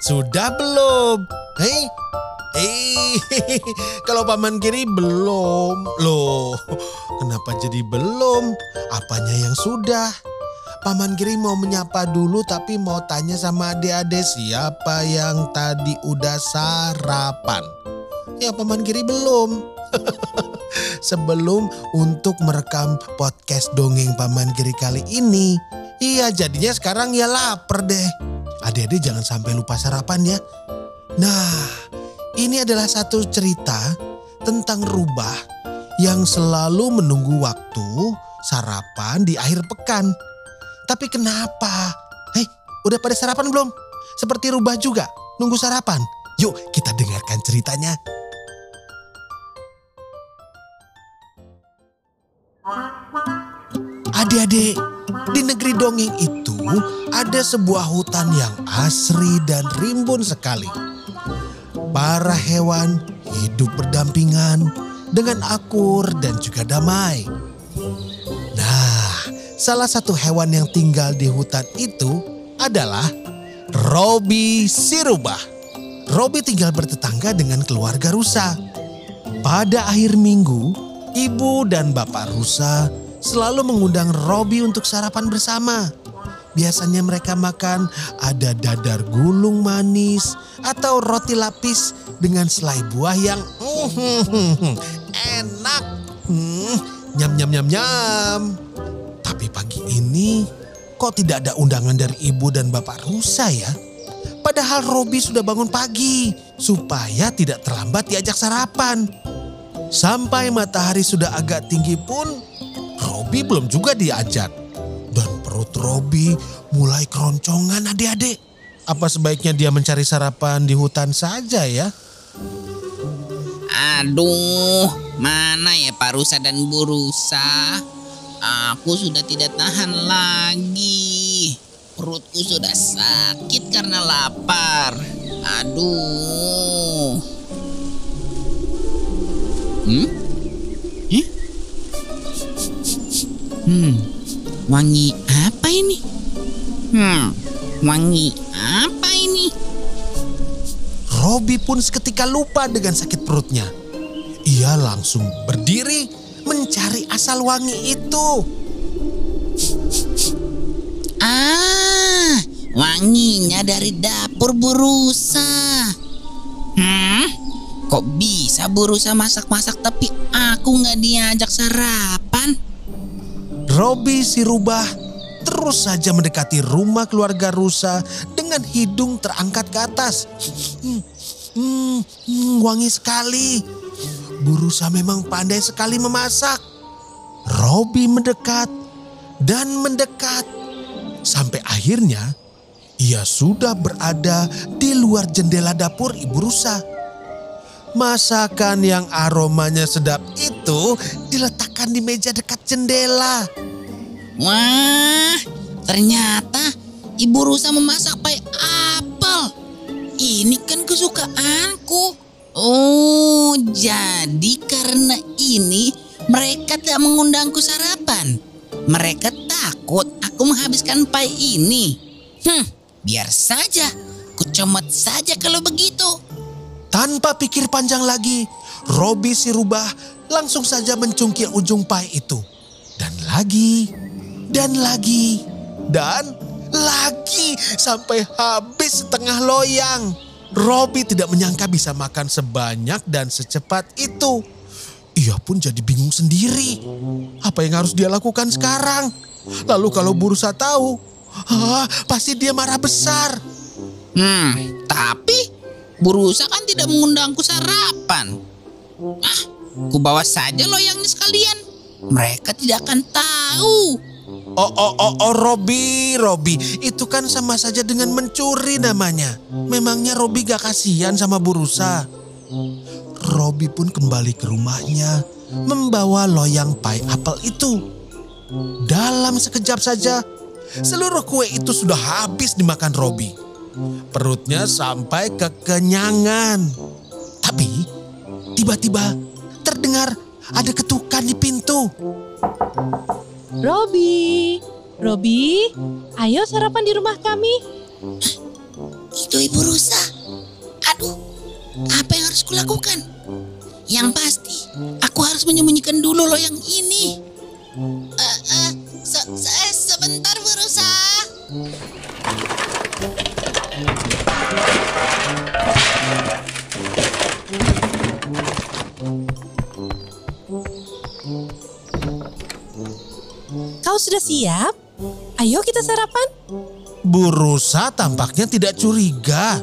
Sudah belum? Hei, eh, kalau Paman Giri belum loh. Kenapa jadi belum? Apanya yang sudah? Paman Giri mau menyapa dulu tapi mau tanya sama adik-adik siapa yang tadi udah sarapan. Ya Paman Giri belum. Sebelum untuk merekam podcast dongeng Paman Giri kali ini. Iya jadinya sekarang ya lapar deh. Adik-adik jangan sampai lupa sarapan ya. Nah, ini adalah satu cerita tentang rubah yang selalu menunggu waktu sarapan di akhir pekan. Tapi kenapa? Hei, udah pada sarapan belum? Seperti rubah juga, nunggu sarapan. Yuk kita dengarkan ceritanya. Adik-adik, di negeri dongeng itu ada sebuah hutan yang asri dan rimbun sekali. Para hewan hidup berdampingan dengan akur dan juga damai. Nah, salah satu hewan yang tinggal di hutan itu adalah Robi Sirubah. Robi tinggal bertetangga dengan keluarga rusa. Pada akhir minggu, ibu dan bapak rusa selalu mengundang Robi untuk sarapan bersama. Biasanya mereka makan ada dadar gulung manis atau roti lapis dengan selai buah yang enak. Hmm, nyam nyam nyam nyam. Tapi pagi ini kok tidak ada undangan dari ibu dan bapak rusa ya? Padahal Robi sudah bangun pagi supaya tidak terlambat diajak sarapan. Sampai matahari sudah agak tinggi pun Robi belum juga diajak. Dan perut Robi mulai keroncongan adik-adik. Apa sebaiknya dia mencari sarapan di hutan saja ya? Aduh, mana ya Pak Rusa dan Bu Rusa? Aku sudah tidak tahan lagi. Perutku sudah sakit karena lapar. Aduh. Hmm? Hmm, wangi apa ini? Hmm, wangi apa ini? Robi pun seketika lupa dengan sakit perutnya. Ia langsung berdiri mencari asal wangi itu. Ah, wanginya dari dapur burusa. Hmm, kok bisa burusa masak-masak tapi aku nggak diajak sarapan? Robi si rubah terus saja mendekati rumah keluarga rusa dengan hidung terangkat ke atas. Hmm, hmm, wangi sekali. Bu rusa memang pandai sekali memasak. Robi mendekat dan mendekat sampai akhirnya ia sudah berada di luar jendela dapur ibu rusa. Masakan yang aromanya sedap itu diletakkan di meja dekat jendela. Wah, ternyata ibu rusa memasak pai apel. Ini kan kesukaanku. Oh, jadi karena ini mereka tidak mengundangku sarapan. Mereka takut aku menghabiskan pai ini. Hmm, biar saja. Kucomot saja kalau begitu. Tanpa pikir panjang lagi, Robi si rubah langsung saja mencungkil ujung pai itu. Dan lagi, dan lagi, dan lagi sampai habis setengah loyang. Robi tidak menyangka bisa makan sebanyak dan secepat itu. Ia pun jadi bingung sendiri. Apa yang harus dia lakukan sekarang? Lalu kalau Burusa tahu, ah, pasti dia marah besar. Hmm, tapi Burusa kan tidak mengundangku sarapan. Ah, ku bawa saja loyangnya sekalian. Mereka tidak akan tahu. Oh, oh, oh, oh, Robi, Robi. Itu kan sama saja dengan mencuri namanya. Memangnya Robi gak kasihan sama Bu Rusa? Robi pun kembali ke rumahnya membawa loyang pai apel itu. Dalam sekejap saja, seluruh kue itu sudah habis dimakan Robi. Perutnya sampai kekenyangan. Tapi tiba-tiba terdengar ada ketukan di pintu. Robi, Robi, ayo sarapan di rumah kami. Itu Ibu Rusa. Aduh, apa yang harus kulakukan? Yang pasti, aku harus menyembunyikan dulu loyang ini. Kau sudah siap? Ayo kita sarapan. Bu Rusa tampaknya tidak curiga.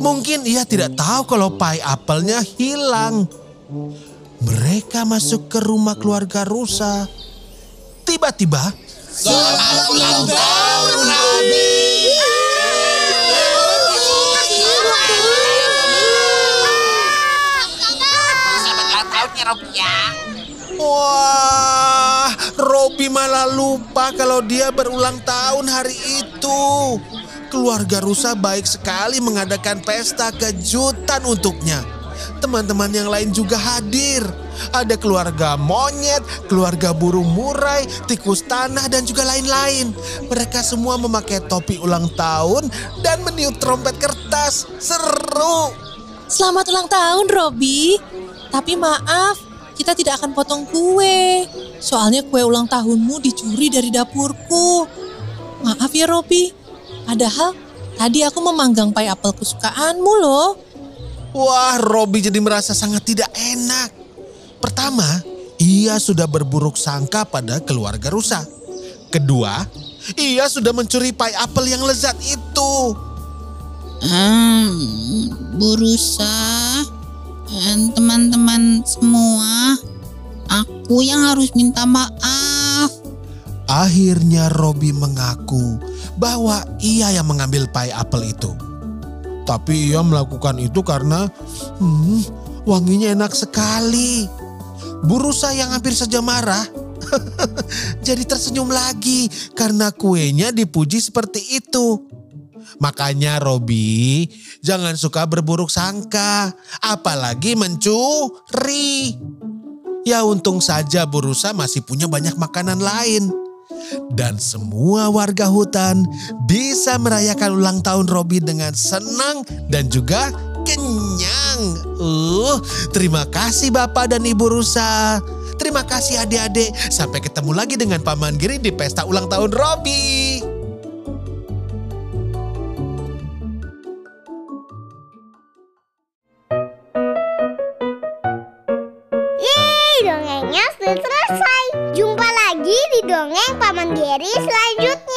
Mungkin ia tidak tahu kalau pai apelnya hilang. Mereka masuk ke rumah keluarga Rusa. Tiba-tiba, wah, Robi malah lupa kalau dia berulang tahun hari itu. Keluarga Rusa baik sekali mengadakan pesta kejutan untuknya. Teman-teman yang lain juga hadir. Ada keluarga monyet, keluarga burung murai, tikus tanah, dan juga lain-lain. Mereka semua memakai topi ulang tahun dan meniup trompet kertas. Seru! Selamat ulang tahun, Robi. Tapi maaf, kita tidak akan potong kue. Soalnya kue ulang tahunmu dicuri dari dapurku. Maaf ya, Robi. Padahal tadi aku memanggang pai apel kesukaanmu loh. Wah, Robi jadi merasa sangat tidak enak. Pertama, ia sudah berburuk sangka pada keluarga rusa. Kedua, ia sudah mencuri pai apel yang lezat itu. Hmm, Bu Rusa, dan teman-teman semua, aku yang harus minta maaf. Akhirnya Robi mengaku bahwa ia yang mengambil pai apel itu. Tapi ia melakukan itu karena hmm, wanginya enak sekali. Burusa yang hampir saja marah jadi tersenyum lagi karena kuenya dipuji seperti itu. Makanya Robi jangan suka berburuk sangka, apalagi mencuri. Ya untung saja Burusa masih punya banyak makanan lain. Dan semua warga hutan bisa merayakan ulang tahun Robi dengan senang dan juga kenyang. Uh, terima kasih Bapak dan Ibu Rusa. Terima kasih adik-adik. Sampai ketemu lagi dengan Paman Giri di pesta ulang tahun Robi. Selesai. Jumpa lagi di dongeng Paman Geri selanjutnya.